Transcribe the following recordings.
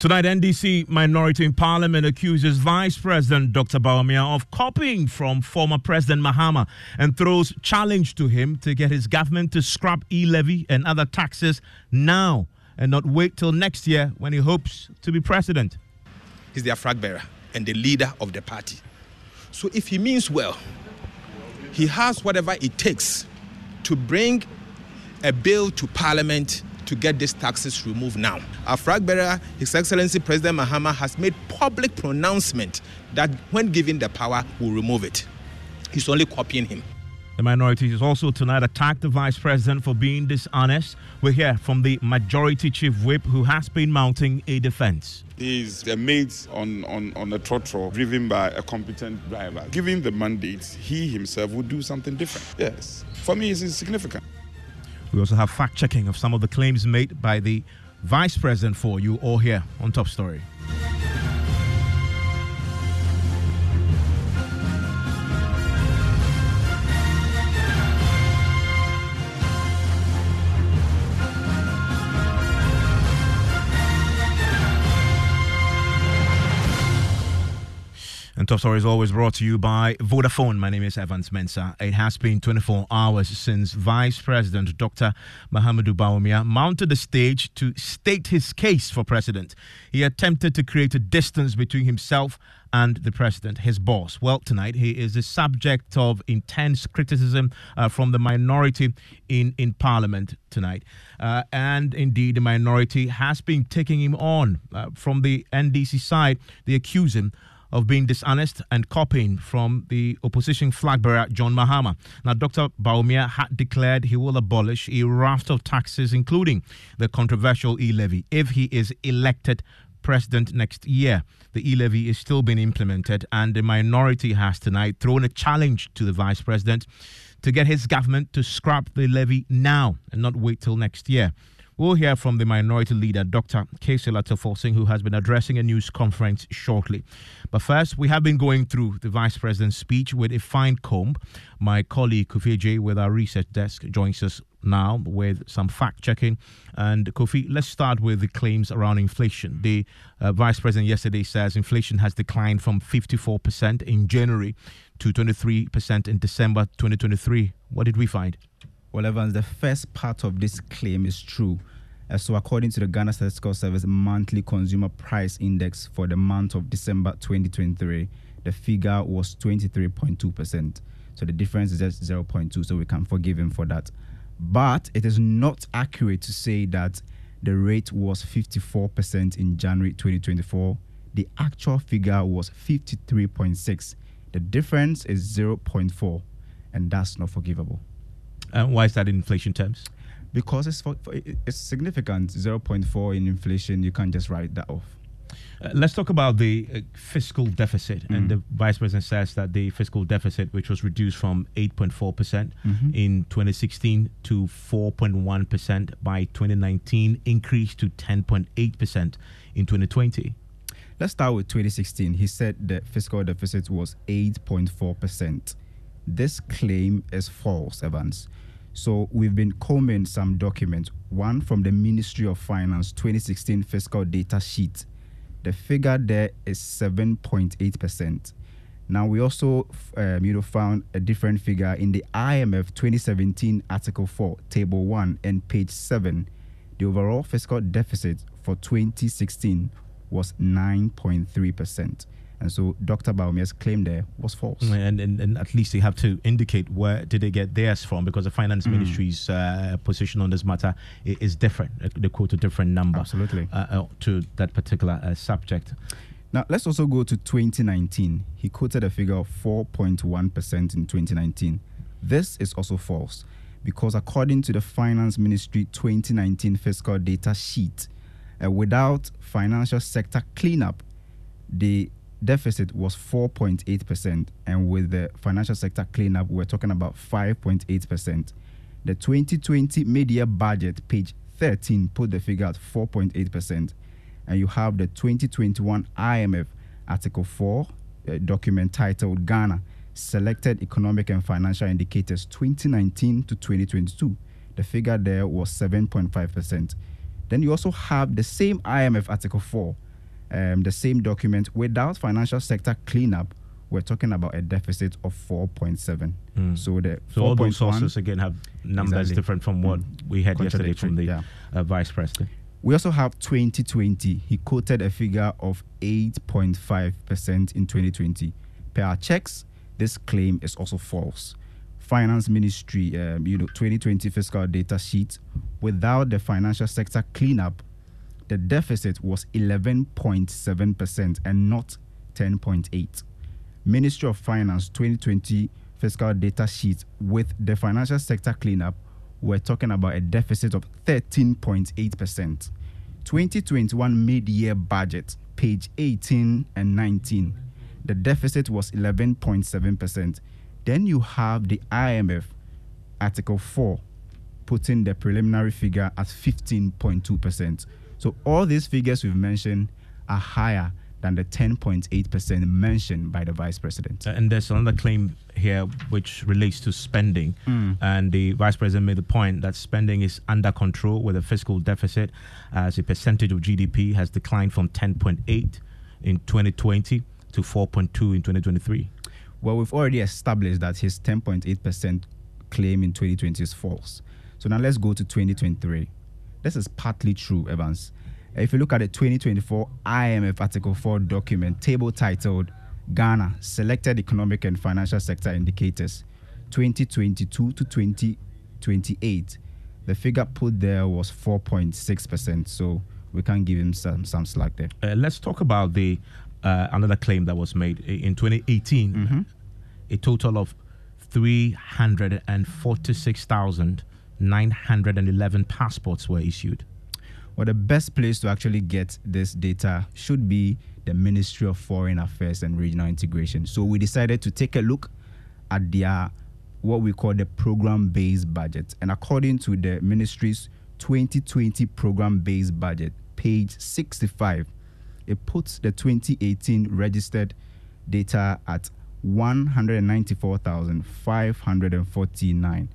Tonight, NDC minority in parliament accuses Vice President Dr. Bawumia of copying from former President Mahama and throws challenge to him to get his government to scrap e-levy and other taxes now and not wait till next year when he hopes to be president. He's their flag bearer and the leader of the party. So if he means well, he has whatever it takes to bring a bill to parliament to get these taxes removed now. Our flag bearer, His Excellency President Mahama, has made public pronouncement that when given the power, will remove it. He's only copying him. The minority has also tonight attacked the vice president for being dishonest. We hear from the majority chief whip who has been mounting a defense. He's a mate on, on, on a trotro driven by a competent driver. Given the mandates, he himself would do something different. Yes. For me, it's significant. We also have fact checking of some of the claims made by the vice president for you all here on Top Story. Top Story is always brought to you by Vodafone. My name is Evans Mensah. It has been 24 hours since Vice President Dr. Mahamudu Bawumia mounted the stage to state his case for president. He attempted to create a distance between himself and the president, his boss. Well, tonight he is the subject of intense criticism uh, from the minority in, in parliament tonight. Uh, and indeed, the minority has been taking him on uh, from the NDC side. They accuse him of being dishonest and copying from the opposition flag bearer John Mahama. Now, Dr. Bawumia had declared he will abolish a raft of taxes, including the controversial e levy, if he is elected president next year. The e levy is still being implemented, and the minority has tonight thrown a challenge to the vice president to get his government to scrap the levy now and not wait till next year. We'll hear from the minority leader, Dr. Kesela who has been addressing a news conference shortly. But first, we have been going through the Vice President's speech with a fine comb. My colleague Kofi J with our research desk joins us now with some fact checking. And Kofi, let's start with the claims around inflation. The uh, Vice President yesterday says inflation has declined from 54% in January to 23% in December 2023. What did we find? Well, Evans, the first part of this claim is true. Uh, so, according to the Ghana Statistical Service monthly consumer price index for the month of December 2023, the figure was 23.2%. So, the difference is just 0.2, so we can forgive him for that. But it is not accurate to say that the rate was 54% in January 2024. The actual figure was 53.6. The difference is 0.4, and that's not forgivable. Uh, why is that in inflation terms? Because it's for, for, it's significant. 0.4 in inflation, you can't just write that off. Uh, let's talk about the uh, fiscal deficit. Mm. And the vice president says that the fiscal deficit, which was reduced from 8.4% mm-hmm. in 2016 to 4.1% by 2019, increased to 10.8% in 2020. Let's start with 2016. He said the fiscal deficit was 8.4%. This claim is false, Evans. So we've been combing some documents. One from the Ministry of Finance 2016 fiscal data sheet. The figure there is 7.8%. Now we also um, you know found a different figure in the IMF 2017 Article 4, Table 1 and page 7. The overall fiscal deficit for 2016 was 9.3%. And so Dr. Bawumia's claim there was false. And, and, and, at least they have to indicate where did they get theirs from because the finance mm. ministry's uh, position on this matter is different. They quote a different number. Absolutely. Uh, uh, to that particular uh, subject. Now, let's also go to 2019. He quoted a figure of 4.1% in 2019. This is also false because according to the Finance Ministry 2019 fiscal data sheet, uh, without financial sector cleanup, the deficit was 4.8%, and with the financial sector cleanup, we're talking about 5.8%. The 2020 media budget, page 13, put the figure at 4.8%, and you have the 2021 IMF Article 4 uh, document titled Ghana Selected Economic and Financial Indicators 2019 to 2022. The figure there was 7.5%. Then you also have the same IMF Article 4 um, the same document, without financial sector cleanup, we're talking about a deficit of 4.7. Mm. So the so all those sources again have numbers exactly. different from what mm. we had yesterday from the yeah. uh, vice president. We also have 2020. He quoted a figure of 8.5% in 2020. Per our checks, this claim is also false. Finance Ministry, um, you know, 2020 fiscal data sheet, without the financial sector cleanup, the deficit was 11.7% and not 10.8. Ministry of Finance 2020 fiscal data sheet with the financial sector cleanup, we're talking about a deficit of 13.8%. 2021 mid-year budget, page 18 and 19, the deficit was 11.7%. Then you have the IMF, Article 4, putting the preliminary figure at 15.2%. So all these figures we've mentioned are higher than the 10.8% mentioned by the vice president. Uh, and there's another claim here which relates to spending. Mm. And the vice president made the point that spending is under control with a fiscal deficit as a percentage of GDP has declined from 10.8 in 2020 to 4.2 in 2023. Well, we've already established that his 10.8% claim in 2020 is false. So now let's go to 2023. This is partly true, Evans. If you look at the 2024 IMF Article 4 document, table titled Ghana Selected Economic and Financial Sector Indicators 2022 to 2028, the figure put there was 4.6%. So we can give him some, some slack there. Uh, let's talk about the uh, another claim that was made in 2018. Mm-hmm. A total of 346,911 passports were issued. Well, the best place to actually get this data should be the Ministry of Foreign Affairs and Regional Integration. So we decided to take a look at their what we call the program based budget. And according to the ministry's 2020 program based budget, page 65, it puts the 2018 registered data at 194,549.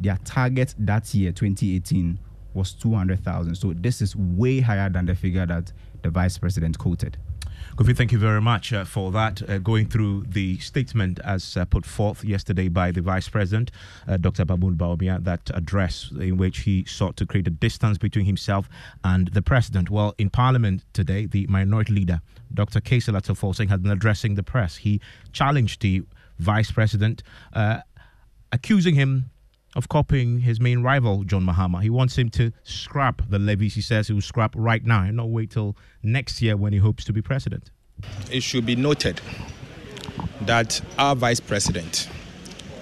Their target that year, 2018, was 200,000. So this is way higher than the figure that the vice president quoted. Kofi, thank you very much uh, for that. Uh, going through the statement as uh, put forth yesterday by the Vice President, uh, Dr. Mahmoud Bawumia, that address in which he sought to create a distance between himself and the President. Well, in Parliament today, the Minority Leader, Dr. Cassiel Ato Forson, has been addressing the press. He challenged the Vice President, uh, accusing him of copying his main rival, John Mahama. He wants him to scrap the levies he says he will scrap right now and not wait till next year when he hopes to be president. It should be noted that our vice president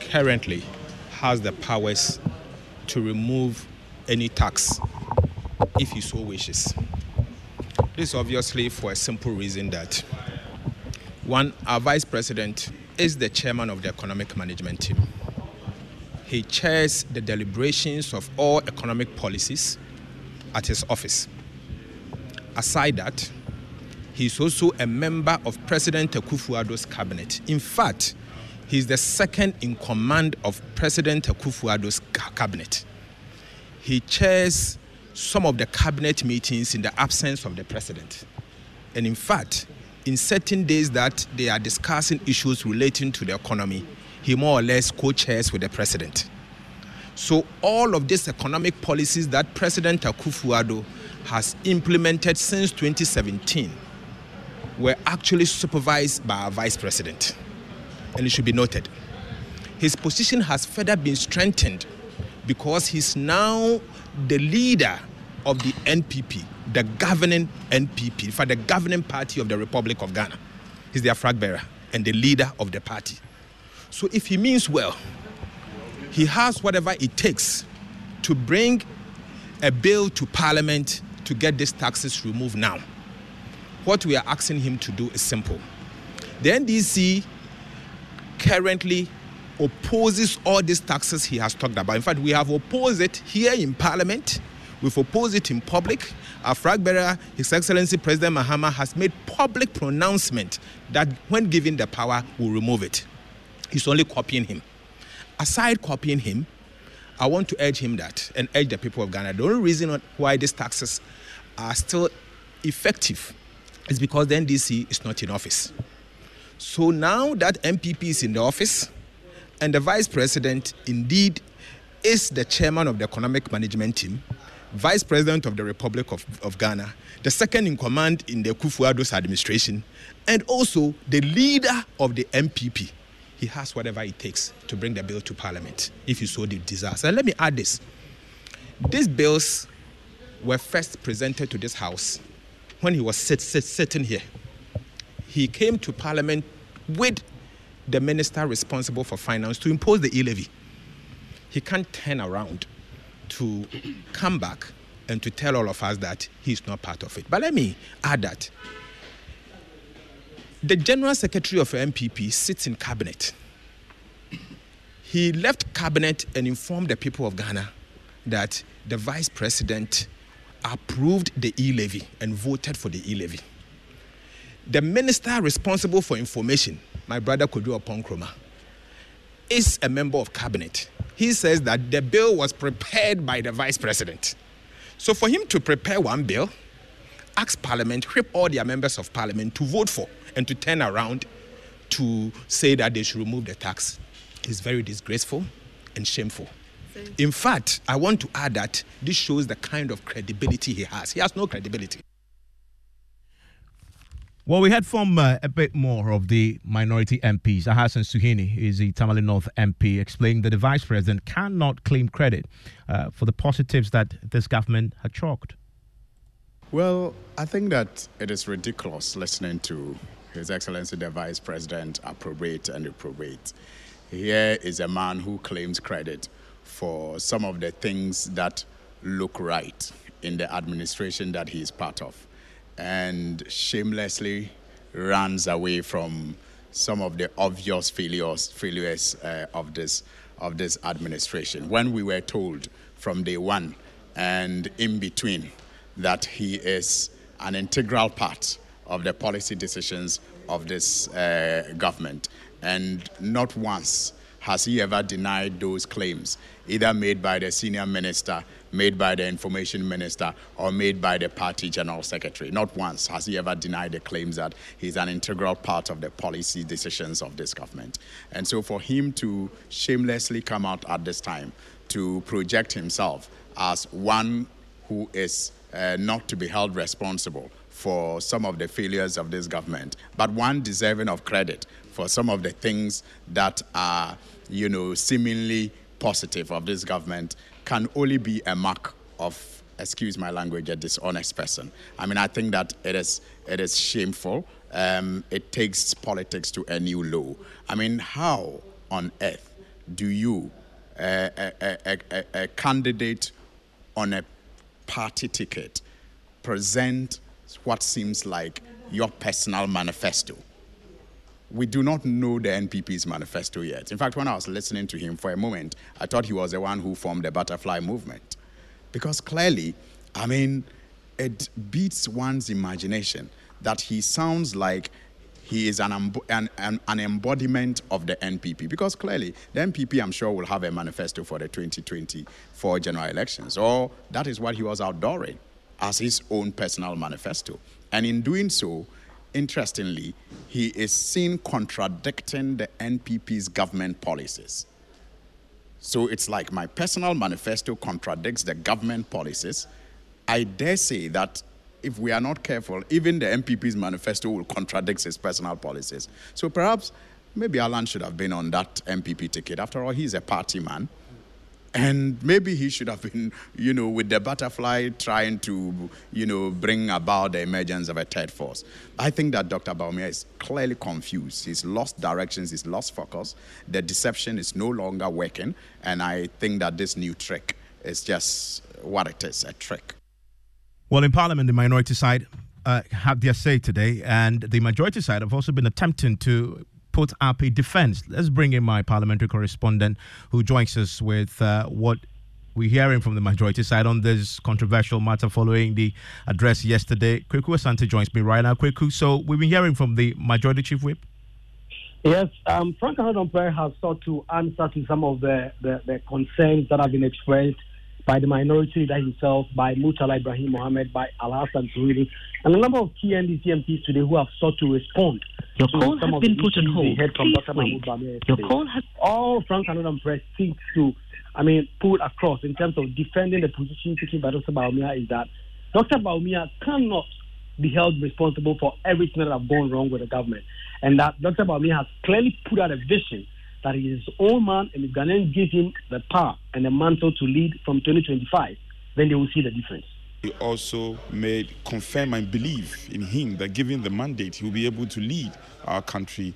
currently has the powers to remove any tax if he so wishes. This is obviously for a simple reason that one, our vice president is the chairman of the economic management team he chairs the deliberations of all economic policies at his office. Aside that, he's also a member of President Akufo-Addo's cabinet. In fact, he's the second in command of President Akufo-Addo's cabinet. He chairs some of the cabinet meetings in the absence of the president. And in fact, in certain days that they are discussing issues relating to the economy, he more or less co-chairs with the president. So all of these economic policies that President Akufo-Addo has implemented since 2017 were actually supervised by our vice president. And it should be noted. His position has further been strengthened because he's now the leader of the NPP, the governing NPP, in fact, the governing party of the Republic of Ghana. He's their flag bearer and the leader of the party. So if he means well, he has whatever it takes to bring a bill to parliament to get these taxes removed now. What we are asking him to do is simple. The NDC currently opposes all these taxes he has talked about. In fact, we have opposed it here in parliament. We've opposed it in public. Our flag bearer, His Excellency President Mahama, has made public pronouncement that when given the power, will remove it. He's only copying him. Aside copying him, I want to urge him that and urge the people of Ghana. The only reason why these taxes are still effective is because the NDC is not in office. So now that NPP is in the office, and the vice president indeed is the chairman of the economic management team, vice president of the Republic of, of Ghana, the second in command in the Kufuor's administration, and also the leader of the NPP. He has whatever it takes to bring the bill to parliament if you so desire. And let me add this these bills were first presented to this house when he was sit, sit, sitting here. He came to parliament with the minister responsible for finance to impose the e levy. He can't turn around to come back and to tell all of us that he's not part of it. But let me add that the general secretary of NPP sits in cabinet. He left cabinet and informed the people of Ghana that the vice president approved the e levy and voted for the e levy. The minister responsible for information, my brother Kojo Oppong Nkrumah, is a member of cabinet. He says that the bill was prepared by the vice president. So for him to prepare one bill, ask parliament, whip all their members of parliament to vote for and to turn around to say that they should remove the tax is very disgraceful and shameful. In fact, I want to add that this shows the kind of credibility he has. He has no credibility. Well, we heard from uh, a bit more of the minority MPs. Alhassan Suhuyini is the Tamale North MP, explaining that the vice president cannot claim credit uh, for the positives that this government had chalked. Well, I think that it is ridiculous listening to His Excellency the Vice President approbate and reprobate. Here is a man who claims credit for some of the things that look right in the administration that he is part of and shamelessly runs away from some of the obvious failures, failures uh, of, this, of this administration. When we were told from day one and in between that he is an integral part of the policy decisions of this uh, government, and not once has he ever denied those claims, either made by the senior minister made by the information minister or made by the party general secretary. Not once has he ever denied the claims that he's an integral part of the policy decisions of this government. And so for him to shamelessly come out at this time to project himself as one who is uh, not to be held responsible for some of the failures of this government, but one deserving of credit for some of the things that are, you know, seemingly positive of this government can only be a mark of, excuse my language, a dishonest person. I mean, I think that it is, it is shameful. Um, it takes politics to a new low. I mean, how on earth do you, uh, a, a, a, a candidate on a party ticket, present what seems like your personal manifesto? we do not know the NPP's manifesto yet. In fact, when I was listening to him for a moment, I thought he was the one who formed the butterfly movement. Because clearly, I mean, it beats one's imagination that he sounds like he is an, an, an, embodiment of the NPP. Because clearly, the NPP, I'm sure, will have a manifesto for the 2024 general elections. Or that is what he was outdooring as his own personal manifesto. And in doing so, interestingly, he is seen contradicting the NPP's government policies. So it's like my personal manifesto contradicts the government policies. I dare say that if we are not careful, even the NPP's manifesto will contradict his personal policies. So perhaps maybe Alan should have been on that NPP ticket. After all, he's a party man. And maybe he should have been, you know, with the butterfly trying to, you know, bring about the emergence of a third force. I think that Dr. Bawumia is clearly confused. He's lost directions, he's lost focus. The deception is no longer working. And I think that this new trick is just what it is a trick. Well, in Parliament, the minority side uh, have their say today, and the majority side have also been attempting to put up a defense. Let's bring in my parliamentary correspondent who joins us with uh, what we're hearing from the majority side on this controversial matter following the address yesterday. Kweku Asante joins me right now. Kweku, so we've been hearing from the majority chief whip. Yes, um, Frank Annoh-Dompreh has sought to answer to some of the, the, the, concerns that have been expressed, by the minority leader himself, by Murtala Ibrahim Mohammed, by Al Hassan Suhili, and a number of key NDC MPs today who have sought to respond Your to call has been put on hold. we heard from Please Dr. wait. Mahmoud Bawumia Your call has All Frank Annoh-Dompreh seeks to, I mean, put across in terms of defending the position taken by Dr. Bawumia is that Dr. Bawumia cannot be held responsible for everything that have gone wrong with the government. And that Dr. Bawumia has clearly put out a vision that he is his own man and if Ghanaians give him the power and the mantle to lead from 2025, then they will see the difference. He also made confirm and believe in him that given the mandate, he will be able to lead our country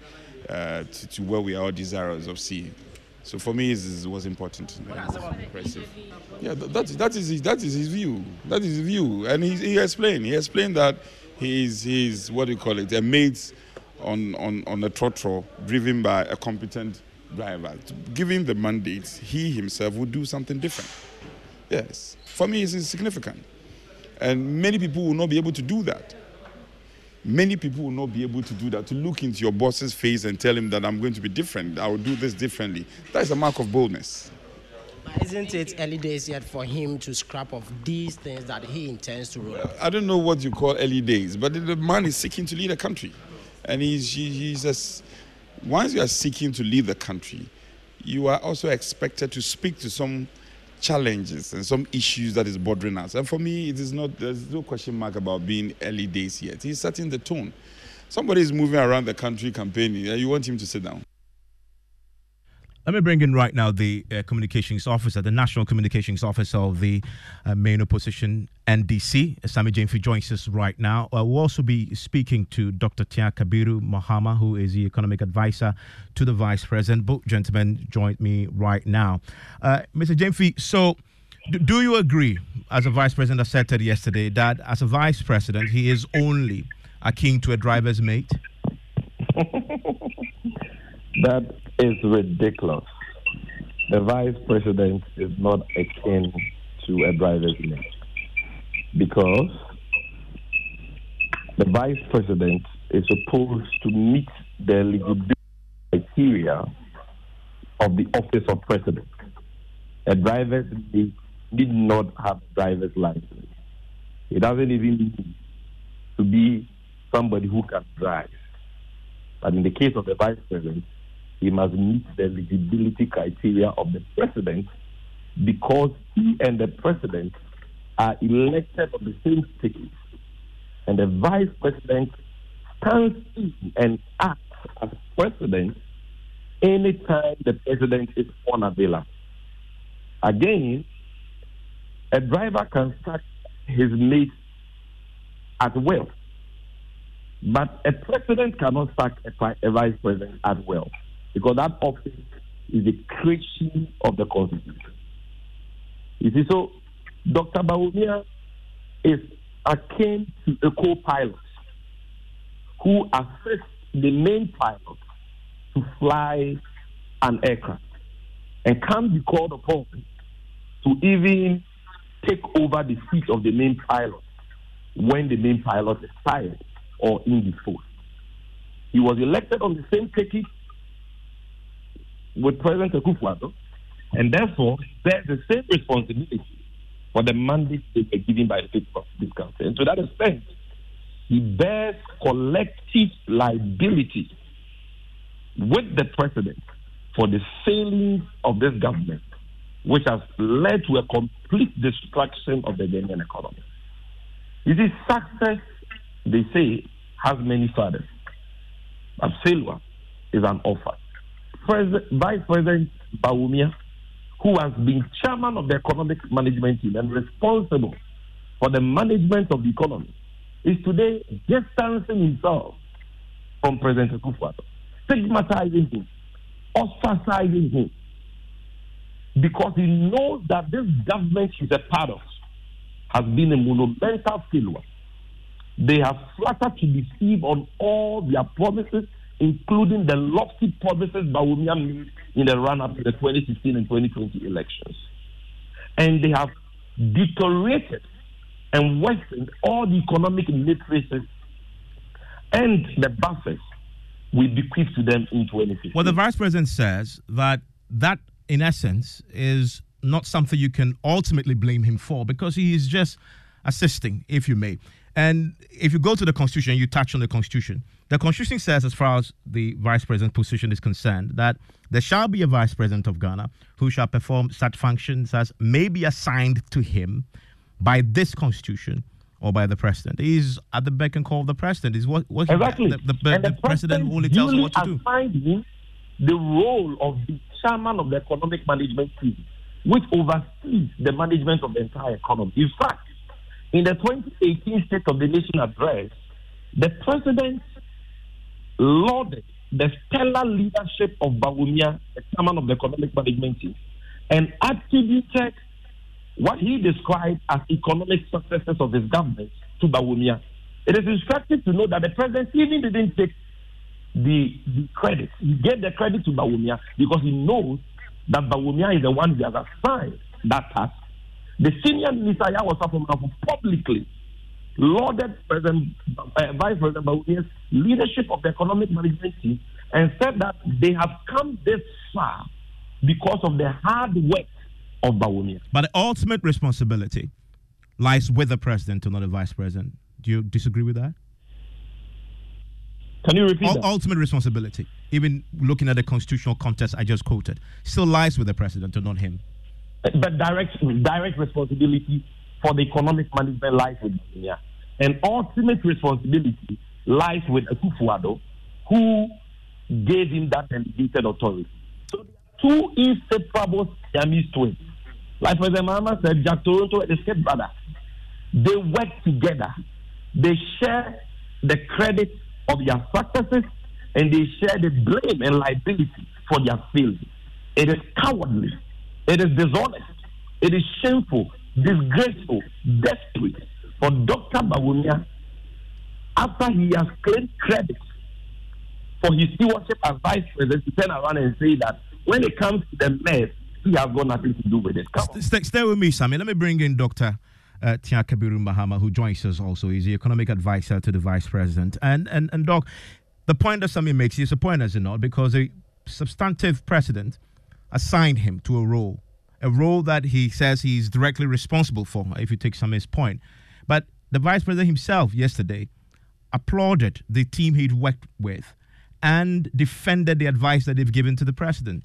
uh, to, to where we are desirous of seeing. So for me, it was important. Impressive. Yeah, that, that, that, is his, that is his view. That is his view. And he, he explained. He explained that he's, he's what do you call it, a mate on, on, on a trotro driven by a competent driver. Given the mandate, he himself would do something different. Yes. For me, it's significant. And many people will not be able to do that. Many people will not be able to do that, to look into your boss's face and tell him that I'm going to be different, I will do this differently. That is a mark of boldness. Isn't it early days yet for him to scrap off these things that he intends to roll? I don't know what you call early days, but the man is seeking to lead a country. And he's, he's just, once you are seeking to lead the country, you are also expected to speak to some challenges and some issues that is bothering us. And for me, it is not, there's no question mark about being early days yet. He's setting the tone. Somebody is moving around the country campaigning, you want him to sit down. Let me bring in right now the uh, communications officer, the national communications officer of the uh, main opposition, NDC. Sami Gyamfi joins us right now. Uh, we'll also be speaking to Dr. Tia Kabiru Mahama, who is the economic advisor to the vice president. Both gentlemen join me right now. Uh, Mr. Gyamfi, so d- do you agree, as a vice president asserted yesterday, that as a vice president, he is only akin to a driver's mate? That is ridiculous. The vice president is not akin to a driver's mate because the vice president is supposed to meet the eligibility criteria of the office of president. A driver's mate need not have driver's license. It doesn't even need to be somebody who can drive. But in the case of the vice president, he must meet the eligibility criteria of the president because he and the president are elected on the same ticket. And the vice president stands in and acts as president anytime the president is unavailable. Again, a driver can sack his mate at will. But a president cannot sack a, a vice president at will because that office is the creation of the constitution. You see, so Dr. Bawumia is akin to a co-pilot who assists the main pilot to fly an aircraft and can't be called upon to even take over the seat of the main pilot when the main pilot is tired or indisposed. He was elected on the same ticket with President Akufo-Addo, and therefore bears the same responsibility for the mandate they were given by the people of this country. And to that extent, he bears collective liability with the president for the failings of this government, which has led to a complete destruction of the Ghanaian economy. You see, success, they say, has many fathers, but failure is an orphan. Vice President Bawumia, who has been chairman of the economic management team and responsible for the management of the economy, is today distancing himself from President Akufo-Addo, stigmatizing him, ostracizing him, because he knows that this government he's a part of has been a monumental failure. They have flattered to deceive on all their promises, including the lofty promises Bawumia made in the run-up to the 2016 and 2020 elections. And they have deteriorated and worsened all the economic matrices and the buffers we bequeathed to them in 2015. Well, the vice president says that that, in essence, is not something you can ultimately blame him for because he is just assisting, if you may. And if you go to the Constitution, you touch on the Constitution. The Constitution says, as far as the vice president's position is concerned, that there shall be a vice president of Ghana who shall perform such functions as may be assigned to him by this Constitution or by the president. He's at the beck and call of the president. Is what, what exactly. the, the, the, the president only tells him what to do. Him the role of the chairman of the economic management team, which oversees the management of the entire economy. In fact, in the 2018 State of the Nation address, the president lauded the stellar leadership of Bawumia, the chairman of the economic management team, and attributed what he described as economic successes of his government to Bawumia. It is instructive to know that the president even didn't take the, the credit. He gave the credit to Bawumia because he knows that Bawumia is the one who has assigned that task. The senior minister Yaw Osafo-Maafo publicly lauded President, uh, Vice President Bawumia's leadership of the economic management team and said that they have come this far because of the hard work of Bawumia. But the ultimate responsibility lies with the president and not the vice president. Do you disagree with that? Can you repeat U-? Ultimate responsibility, even looking at the constitutional context I just quoted, still lies with the president and not him. But direct direct responsibility for the economic management lies with Bawumia. And ultimate responsibility lies with Akufo-Addo, who gave him that delegated authority. So two inseparable Siamese twins. Like President Mahama said, Jack Toronto and his stepbrother. They work together. They share the credit of their successes and they share the blame and liability for their failures. It is cowardly. It is dishonest. It is shameful, disgraceful, desperate for Dr. Bawumia after he has claimed credit for his stewardship as vice president to turn around and say that when it comes to the mess, he has got nothing to do with it. Come on. Stay, stay with me, Sammy. Let me bring in Dr. Uh, Tia Kabiru who joins us also. He's the economic advisor to the vice president. And, and, and Doc, the point that Sammy makes is a point, as you know, because a substantive president assigned him to a role, a role that he says he's directly responsible for, if you take Sammy's point. But the vice president himself yesterday applauded the team he'd worked with and defended the advice that they've given to the president.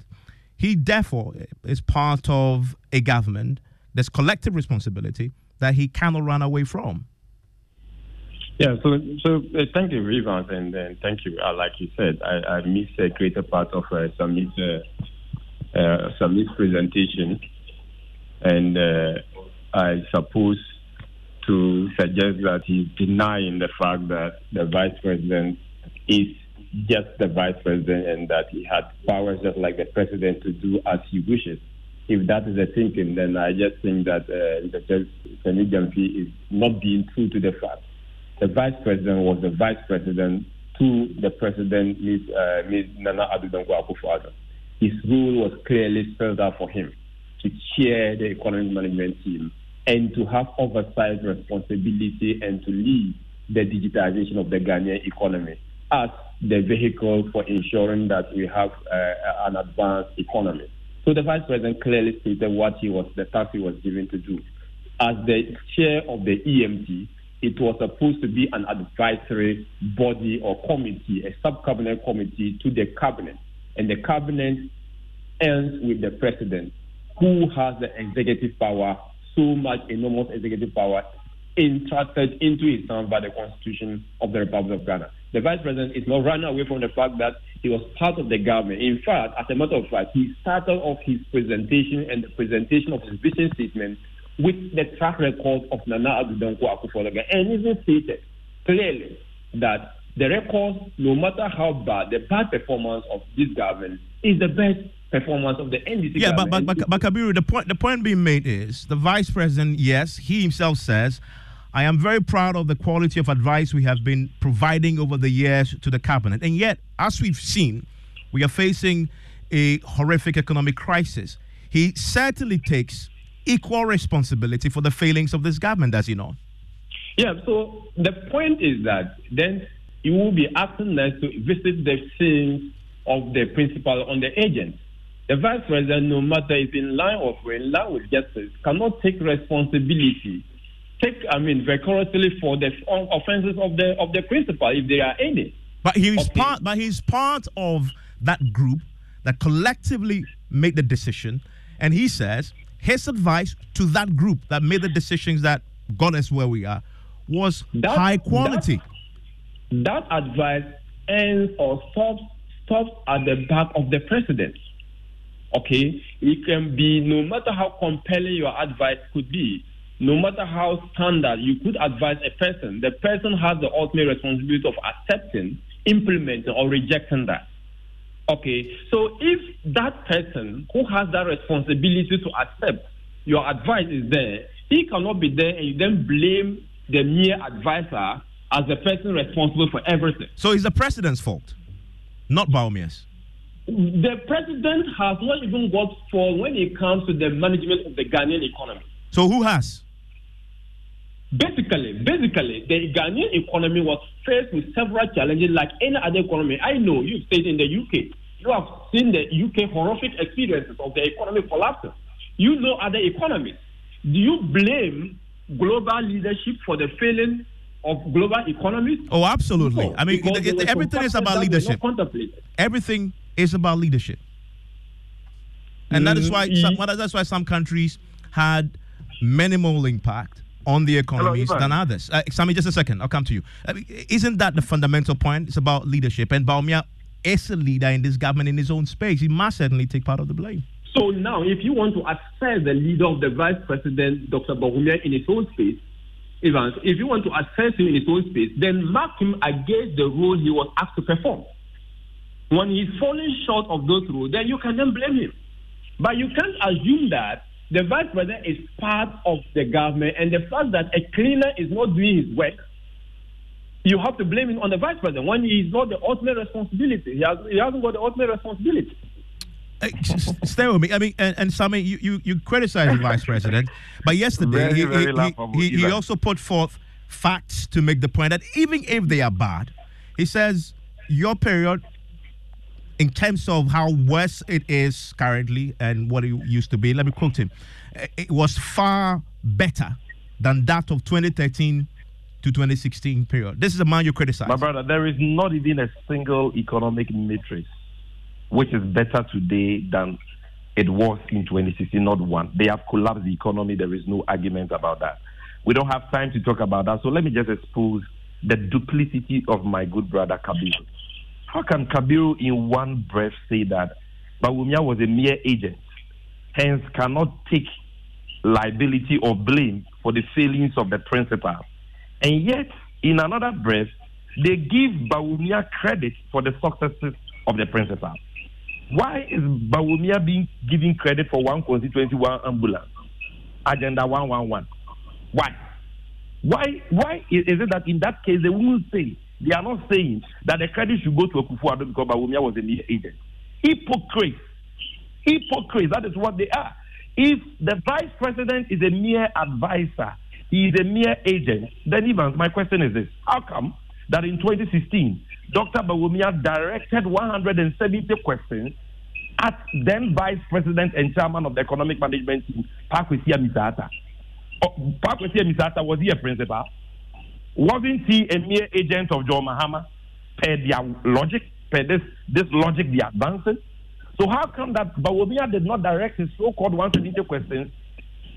He, therefore, is part of a government. There's collective responsibility that he cannot run away from. Yeah, so so uh, thank you, Rivans, and, and thank you. Uh, like you said, I, I missed a greater part of uh, Samit's, uh, Samit's presentation, and uh, I suppose to suggest that he's denying the fact that the vice president is just the vice president and that he had powers just like the president to do as he wishes. If that is the thinking, then I just think that uh, Dr. Sami is not being true to the fact. The vice president was the vice president to the president, Ms. Uh, Ms. Nana Dankwa Akufo-Addo. His role was clearly spelled out for him to chair the economic management team and to have oversight responsibility and to lead the digitization of the Ghanaian economy as the vehicle for ensuring that we have uh, an advanced economy. So the vice president clearly stated what he was, the task he was given to do. As the chair of the EMT, it was supposed to be an advisory body or committee, a sub-cabinet committee to the cabinet. And the cabinet ends with the president, who has the executive power, so much enormous executive power, entrusted into his hands by the Constitution of the Republic of Ghana. The vice president is not running away from the fact that he was part of the government. In fact, as a matter of fact, he started off his presentation and the presentation of his vision statement with the track record of Nana Addo Dankwa Akufo-Addo, and even stated clearly that the record, no matter how bad, the bad performance of this government is the best performance of the NDC Yeah, but, government. but, but, but Kabiru, the point, the point being made is the vice president, yes, he himself says, I am very proud of the quality of advice we have been providing over the years to the cabinet. And yet, as we've seen, we are facing a horrific economic crisis. He certainly takes equal responsibility for the failings of this government, as you know. Yeah, so the point is that then you will be asking us to visit the scenes of the principal on the agent. the vice president, no matter if in line or in line with justice, cannot take responsibility, take, I mean, vigorously for the offenses of the of the principal, if there are any. But he he's part. But he's part of that group that collectively made the decision, and he says his advice to that group that made the decisions that got us where we are was that, high quality. That, that advice ends or stops stops at the back of the president. Okay, it can be no matter how compelling your advice could be, no matter how standard you could advise a person, the person has the ultimate responsibility of accepting, implementing, or rejecting that. Okay, so if that person who has that responsibility to accept your advice is there, he cannot be there and you then blame the mere advisor as the person responsible for everything. So it's the president's fault, not Bawumia's. The president has not even got fault when it comes to the management of the Ghanaian economy. So who has? Basically, basically, the Ghanaian economy was faced with several challenges like any other economy. I know you've stayed in the UK. You have seen the UK horrific experiences of the economy collapsing. You know other economies. Do you blame global leadership for the failing of global economies? Oh, absolutely. No, I mean, everything is about leadership. Everything is about leadership, and mm, that is why some, that's why some countries had minimal impact on the economies Hello, than others. Uh, Sammy, just a second. I'll come to you. I mean, isn't that the fundamental point? It's about leadership. And Bawumia is a leader in this government in his own space. He must certainly take part of the blame. So now, if you want to assess the leader of the vice president, Dr. Bawumia, in his own space, Evans, if you want to assess him in his own space, then mark him against the role he was asked to perform. When he's falling short of those roles, then you can then blame him. But you can't assume that the vice president is part of the government, and the fact that a cleaner is not doing his work, you have to blame him on the vice president when he is not the ultimate responsibility. He, has, he hasn't got the ultimate responsibility. Uh, hey, stay with me. I mean, and, and Sammy, you, you, you criticize the vice president, but yesterday very, he, very he, he, he also put forth facts to make the point that even if they are bad, he says your period in terms of how worse it is currently and what it used to be, let me quote him. It was far better than that of 2013 to 2016 period. This is a man you criticize. My brother, there is not even a single economic matrix which is better today than it was in 2016, not one. They have collapsed the economy. There is no argument about that. We don't have time to talk about that. So let me just expose the duplicity of my good brother Kabir. How can Kabir in one breath say that Bawumia was a mere agent, hence cannot take liability or blame for the failings of the principal? And yet, in another breath, they give Bawumia credit for the successes of the principal. Why is Bawumia being given credit for one constituency, one ambulance? Agenda 111. Why? Why, why is it that in that case they won't say they are not saying that the credit should go to Akufo-Addo because Bawumia was a mere agent. Hypocrites. Hypocrites. That is what they are. If the vice president is a mere advisor, he is a mere agent, then even my question is this. How come that in 2016, Dr. Bawumia directed 170 questions at then Vice President and Chairman of the Economic Management Team, Paa Kwesi Amissah-Arthur. Oh, Paa Kwesi Amissah-Arthur, was he a principal? Wasn't he a mere agent of John Mahama per their logic, per this, this logic they are advancing? So how come that Bawumia did not direct his so-called 170 questions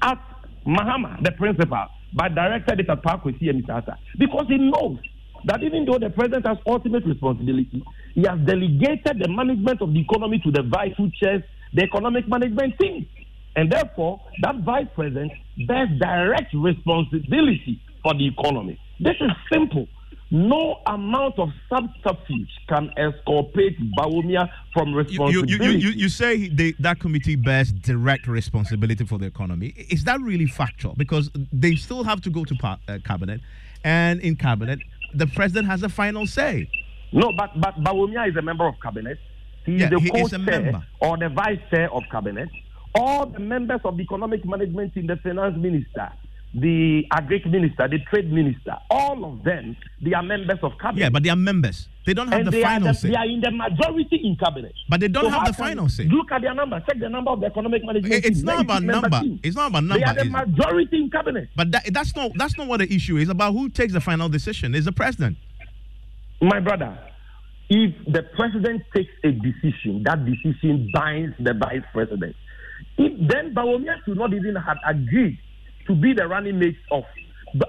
at Mahama, the principal, but directed it at Paa Kwesi Amissah-Arthur? Because he knows that even though the president has ultimate responsibility, he has delegated the management of the economy to the vice who chairs the economic management team. And therefore, that vice president bears direct responsibility for the economy. This is simple. No amount of subterfuge can exculpate Bawumia from responsibility. You, you, you, you say they, that committee bears direct responsibility for the economy. Is that really factual? Because they still have to go to par, uh, cabinet, and in cabinet, the president has a final say. No, but but Bawumia is a member of cabinet. He yeah, is the he co-chair or the vice chair of cabinet. All the members of the economic management in the finance minister, the agric minister, the trade minister, all of them, they are members of cabinet. Yeah, but they are members. They don't have and the they final the, say. They are in the majority in cabinet. But they don't So have the final say. Look at their number. Check the number of the economic management. It- It's not about it be member number. team. It's not about number. They are the majority in cabinet. But that, that's not that's not what the issue is about. Who takes the final decision? Is the president. My brother, if the president takes a decision, that decision binds the vice president. If then Bawumia should not even have agreed to be the running mate of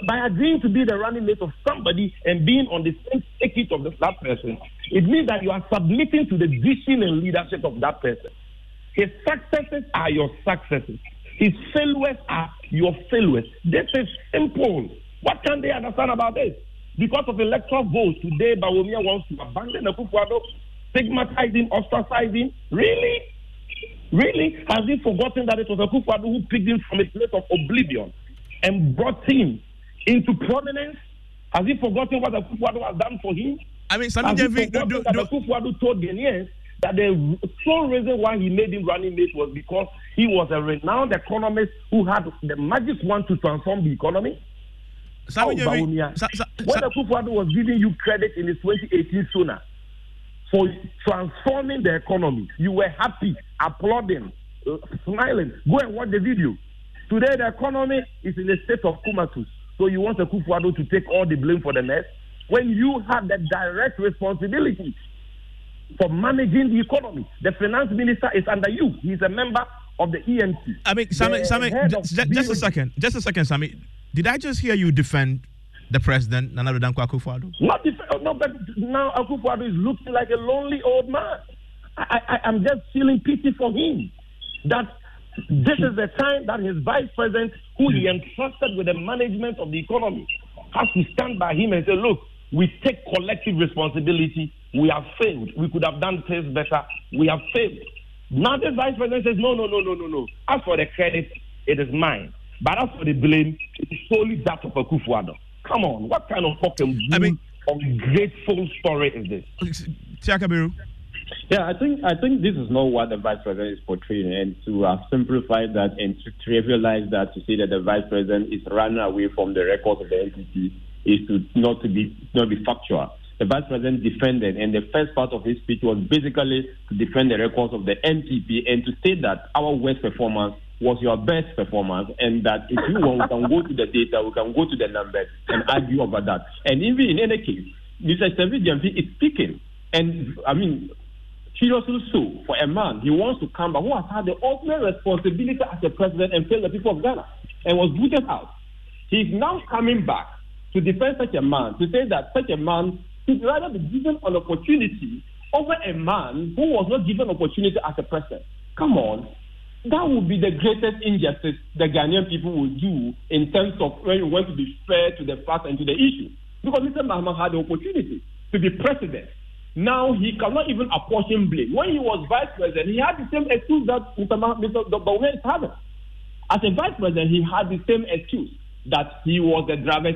by agreeing to be the running mate of somebody and being on the same ticket of that person, it means that you are submitting to the vision and leadership of that person. His successes are your successes. His failures are your failures. This is simple. What can they understand about this? Because of electoral votes, today Bawumia wants to abandon Akufo-Addo, stigmatize him, ostracize him. Really? Really? Has he forgotten that it was Akufo-Addo who picked him from a place of oblivion and brought him into prominence? Has he forgotten what Akufo-Addo has done for him? I mean, Sami Gyamfi, do, do, that do, Akufo-Addo told Ghanaians that the sole reason why he made him running mate was because he was a renowned economist who had the magic one to transform the economy? Sami Oh, Sa- Sa- When Sa- Akufo-Addo was giving you credit in his 2018 Sona for transforming the economy, you were happy, applauding, uh, smiling. Go and watch the video. Today, the economy is in a state of comatose. So you want Akufo-Addo to take all the blame for the mess when you have the direct responsibility for managing the economy. The finance minister is under you. He's a member of the EMC. I mean, Sami, The Sami, head ju- of ju- just a second, just a second, Sami. Did I just hear you defend the president, Nana Akufo-Addo? Not if, no, but now Akufo-Addo is looking like a lonely old man. I, I, I'm just feeling pity for him. That this is the time that his vice president, who he entrusted with the management of the economy, has to stand by him and say, "Look, we take collective responsibility. We have failed. We could have done things better. We have failed." Now the vice president says, "No, no, no, no, no, no. As for the credit, it is mine. But as for the blame, it is solely that of Akufo-Addo." Come on, what kind of fucking I mean- ungrateful story is this? Tiakabiru. Yeah, I think I think this is not what the vice president is portraying, and to have simplified that and to trivialize that to say that the vice president is running away from the records of the NPP is to not to be not be factual. The vice president defended, and the first part of his speech was basically to defend the records of the NPP and to state that our worst performance was your best performance, and that if you want, we can go to the data, we can go to the numbers and argue over that. And even in any case, Mr. Gyamfi is speaking, and I mean, seriously so, for a man, he wants to come back who has had the ultimate responsibility as a president and failed the people of Ghana and was booted out. He's now coming back to defend such a man, to say that such a man should rather be given an opportunity over a man who was not given opportunity as a president. Come on. That would be the greatest injustice the Ghanaian people will do in terms of when you want to be fair to the facts and to the issue. Because Mr. Mahama had the opportunity to be president. Now he cannot even apportion blame. When he was vice president, he had the same excuse that Mr. Bawumia is. As a vice president, he had the same excuse that he was the driver's